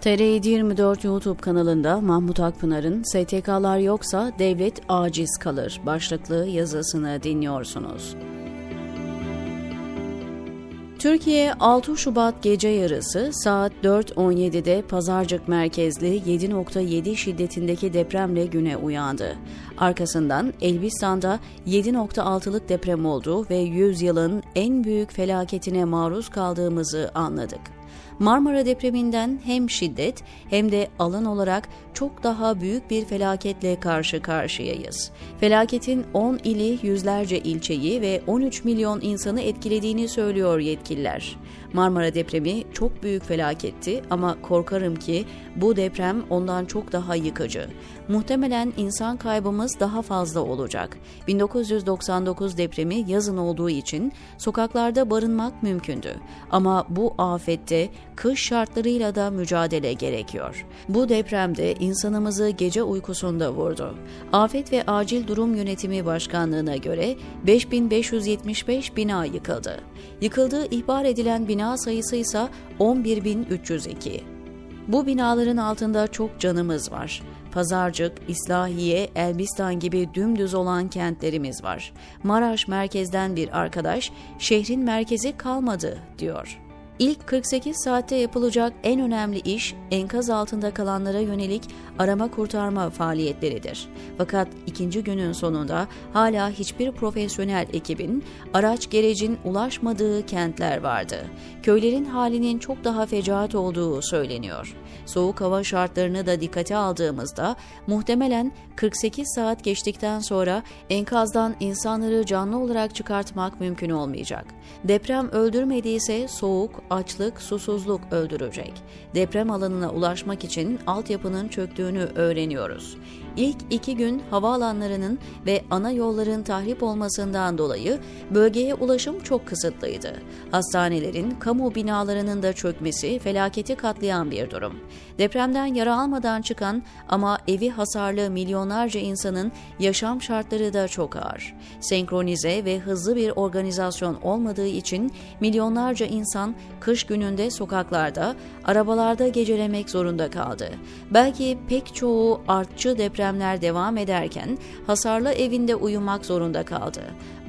TR 24 YouTube kanalında Mahmut Akpınar'ın STK'lar yoksa devlet aciz kalır başlıklı yazısını dinliyorsunuz. Türkiye 6 Şubat gece yarısı saat 4.17'de Pazarcık merkezli 7.7 şiddetindeki depremle güne uyandı. Arkasından Elbistan'da 7.6'lık deprem oldu ve 100 yılın en büyük felaketine maruz kaldığımızı anladık. Marmara depreminden hem şiddet hem de alan olarak çok daha büyük bir felaketle karşı karşıyayız. Felaketin 10 ili, yüzlerce ilçeyi ve 13 milyon insanı etkilediğini söylüyor yetkililer. Marmara depremi çok büyük felaketti ama korkarım ki bu deprem ondan çok daha yıkıcı. Muhtemelen insan kaybımız daha fazla olacak. 1999 depremi yazın olduğu için sokaklarda barınmak mümkündü. Ama bu afette kış şartlarıyla da mücadele gerekiyor. Bu depremde insanımızı gece uykusunda vurdu. Afet ve Acil Durum Yönetimi Başkanlığı'na göre 5575 bina yıkıldı. Yıkıldığı ihbar edilen bina sayısı ise 11302. Bu binaların altında çok canımız var. Pazarcık, İslahiye, Elbistan gibi dümdüz olan kentlerimiz var. Maraş merkezden bir arkadaş, şehrin merkezi kalmadı diyor. İlk 48 saatte yapılacak en önemli iş enkaz altında kalanlara yönelik arama kurtarma faaliyetleridir. Fakat ikinci günün sonunda hala hiçbir profesyonel ekibin, araç gerecin ulaşmadığı kentler vardı. Köylerin halinin çok daha fecaat olduğu söyleniyor. Soğuk hava şartlarını da dikkate aldığımızda muhtemelen 48 saat geçtikten sonra enkazdan insanları canlı olarak çıkartmak mümkün olmayacak. Deprem öldürmediyse soğuk, açlık, susuzluk öldürecek. Deprem alanına ulaşmak için altyapının çöktüğünü öğreniyoruz. İlk iki gün havaalanlarının ve ana yolların tahrip olmasından dolayı bölgeye ulaşım çok kısıtlıydı. Hastanelerin, kamu binalarının da çökmesi felaketi katlayan bir durum. Depremden yara almadan çıkan ama evi hasarlı milyonlarca insanın yaşam şartları da çok ağır. Senkronize ve hızlı bir organizasyon olmadığı için milyonlarca insan kış gününde sokaklarda, arabalarda gecelemek zorunda kaldı. Belki pek çoğu artçı depremler devam ederken hasarlı evinde uyumak zorunda kaldı.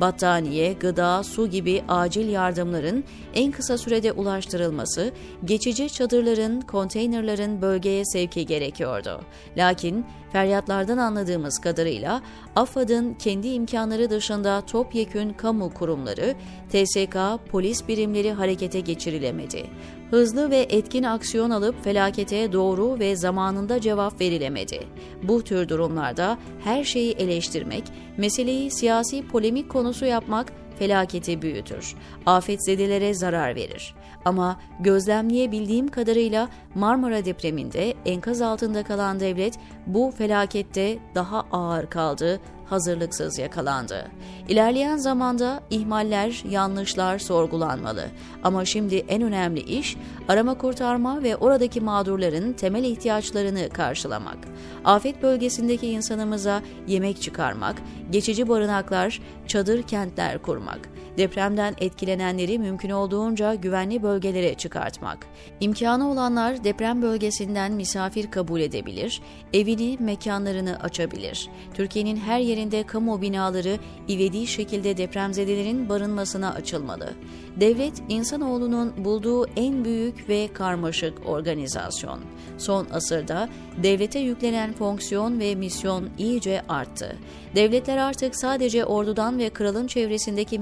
Battaniye, gıda, su gibi acil yardımların en kısa sürede ulaştırılması, geçici çadırların, konteynerların bölgeye sevki gerekiyordu. Lakin feryatlardan anladığımız kadarıyla AFAD'ın kendi imkanları dışında topyekün kamu kurumları, TSK, polis birimleri harekete geçirilemedi. Hızlı ve etkin aksiyon alıp felakete doğru ve zamanında cevap verilemedi. Bu tür durumlarda her şeyi eleştirmek, meseleyi siyasi polemik konusu yapmak felaketi büyütür. Afetzedelere zarar verir. Ama gözlemleyebildiğim kadarıyla Marmara depreminde enkaz altında kalan devlet bu felakette daha ağır kaldı, hazırlıksız yakalandı. İlerleyen zamanda ihmaller, yanlışlar sorgulanmalı. Ama şimdi en önemli iş arama kurtarma ve oradaki mağdurların temel ihtiyaçlarını karşılamak. Afet bölgesindeki insanımıza yemek çıkarmak, geçici barınaklar, çadır kentler kurmak depremden etkilenenleri mümkün olduğunca güvenli bölgelere çıkartmak. İmkanı olanlar deprem bölgesinden misafir kabul edebilir, evini, mekanlarını açabilir. Türkiye'nin her yerinde kamu binaları ivedi şekilde depremzedelerin barınmasına açılmalı. Devlet, insanoğlunun bulduğu en büyük ve karmaşık organizasyon. Son asırda devlete yüklenen fonksiyon ve misyon iyice arttı. Devletler artık sadece ordudan ve kralın çevresindeki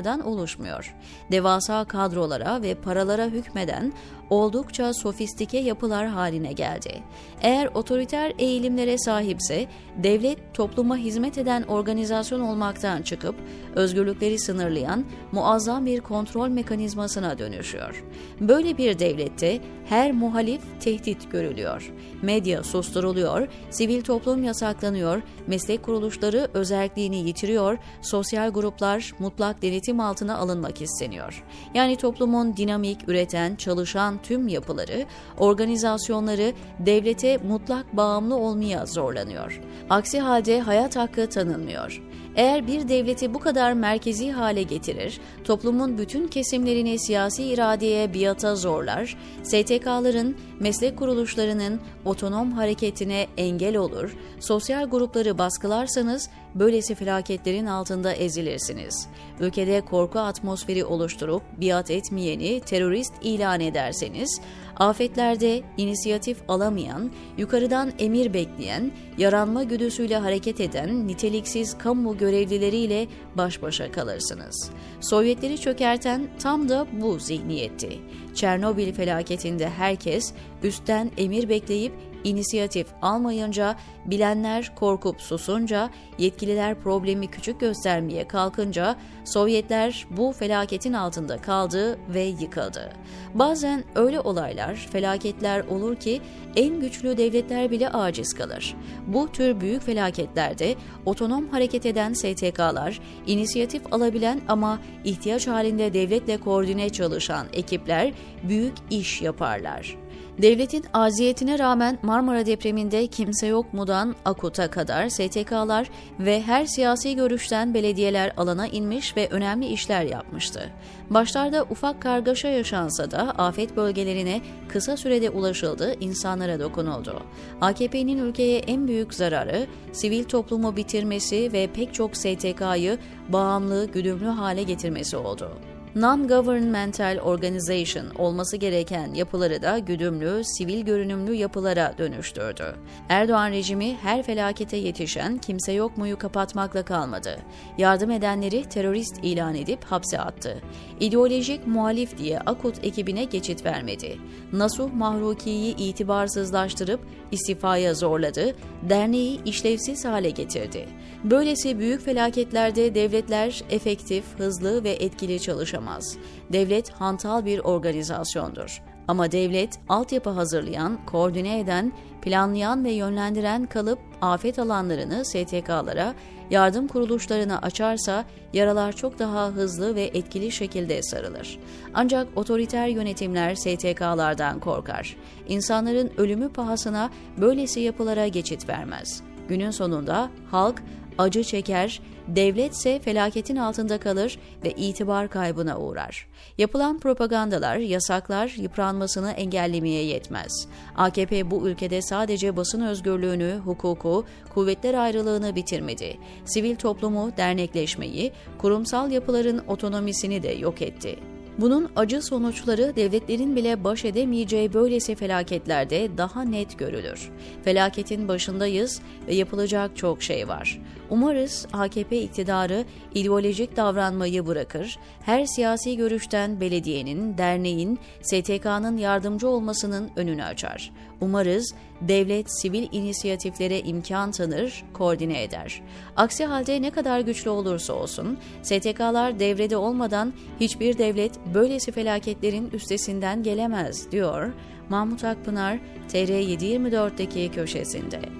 memurlardan oluşmuyor. Devasa kadrolara ve paralara hükmeden oldukça sofistike yapılar haline geldi. Eğer otoriter eğilimlere sahipse devlet topluma hizmet eden organizasyon olmaktan çıkıp özgürlükleri sınırlayan muazzam bir kontrol mekanizmasına dönüşüyor. Böyle bir devlette her muhalif tehdit görülüyor. Medya susturuluyor, sivil toplum yasaklanıyor, meslek kuruluşları özelliğini yitiriyor, sosyal gruplar mutlak denetim altına alınmak isteniyor. Yani toplumun dinamik, üreten, çalışan tüm yapıları, organizasyonları devlete mutlak bağımlı olmaya zorlanıyor. Aksi halde hayat hakkı tanınmıyor. Eğer bir devleti bu kadar merkezi hale getirir, toplumun bütün kesimlerini siyasi iradeye biata zorlar, STK'ların, meslek kuruluşlarının otonom hareketine engel olur, sosyal grupları baskılarsanız böylesi felaketlerin altında ezilirsiniz. Ülkede korku atmosferi oluşturup biat etmeyeni terörist ilan ederseniz, afetlerde inisiyatif alamayan, yukarıdan emir bekleyen, yaranma güdüsüyle hareket eden niteliksiz kamu görevlileriyle baş başa kalırsınız. Sovyetleri çökerten tam da bu zihniyetti. Çernobil felaketinde herkes üstten emir bekleyip inisiyatif almayınca, bilenler korkup susunca, yetkililer problemi küçük göstermeye kalkınca Sovyetler bu felaketin altında kaldı ve yıkıldı. Bazen öyle olaylar, felaketler olur ki en güçlü devletler bile aciz kalır. Bu tür büyük felaketlerde otonom hareket eden STK'lar, inisiyatif alabilen ama ihtiyaç halinde devletle koordine çalışan ekipler büyük iş yaparlar. Devletin aziyetine rağmen Marmara depreminde kimse yok mudan Akut'a kadar STK'lar ve her siyasi görüşten belediyeler alana inmiş ve önemli işler yapmıştı. Başlarda ufak kargaşa yaşansa da afet bölgelerine kısa sürede ulaşıldı, insanlara dokunuldu. AKP'nin ülkeye en büyük zararı sivil toplumu bitirmesi ve pek çok STK'yı bağımlı, güdümlü hale getirmesi oldu non-governmental organization olması gereken yapıları da güdümlü, sivil görünümlü yapılara dönüştürdü. Erdoğan rejimi her felakete yetişen kimse yok muyu kapatmakla kalmadı. Yardım edenleri terörist ilan edip hapse attı. İdeolojik muhalif diye Akut ekibine geçit vermedi. Nasuh Mahruki'yi itibarsızlaştırıp istifaya zorladı, derneği işlevsiz hale getirdi. Böylesi büyük felaketlerde devletler efektif, hızlı ve etkili çalışamaz. Devlet hantal bir organizasyondur. Ama devlet altyapı hazırlayan, koordine eden, planlayan ve yönlendiren kalıp afet alanlarını STK'lara, yardım kuruluşlarına açarsa yaralar çok daha hızlı ve etkili şekilde sarılır. Ancak otoriter yönetimler STK'lardan korkar. İnsanların ölümü pahasına böylesi yapılara geçit vermez. Günün sonunda halk acı çeker, devletse felaketin altında kalır ve itibar kaybına uğrar. Yapılan propagandalar, yasaklar yıpranmasını engellemeye yetmez. AKP bu ülkede sadece basın özgürlüğünü, hukuku, kuvvetler ayrılığını bitirmedi. Sivil toplumu, dernekleşmeyi, kurumsal yapıların otonomisini de yok etti. Bunun acı sonuçları devletlerin bile baş edemeyeceği böylesi felaketlerde daha net görülür. Felaketin başındayız ve yapılacak çok şey var. Umarız AKP iktidarı ideolojik davranmayı bırakır, her siyasi görüşten belediyenin, derneğin, STK'nın yardımcı olmasının önünü açar. Umarız devlet sivil inisiyatiflere imkan tanır, koordine eder. Aksi halde ne kadar güçlü olursa olsun, STK'lar devrede olmadan hiçbir devlet böylesi felaketlerin üstesinden gelemez, diyor Mahmut Akpınar TR724'deki köşesinde.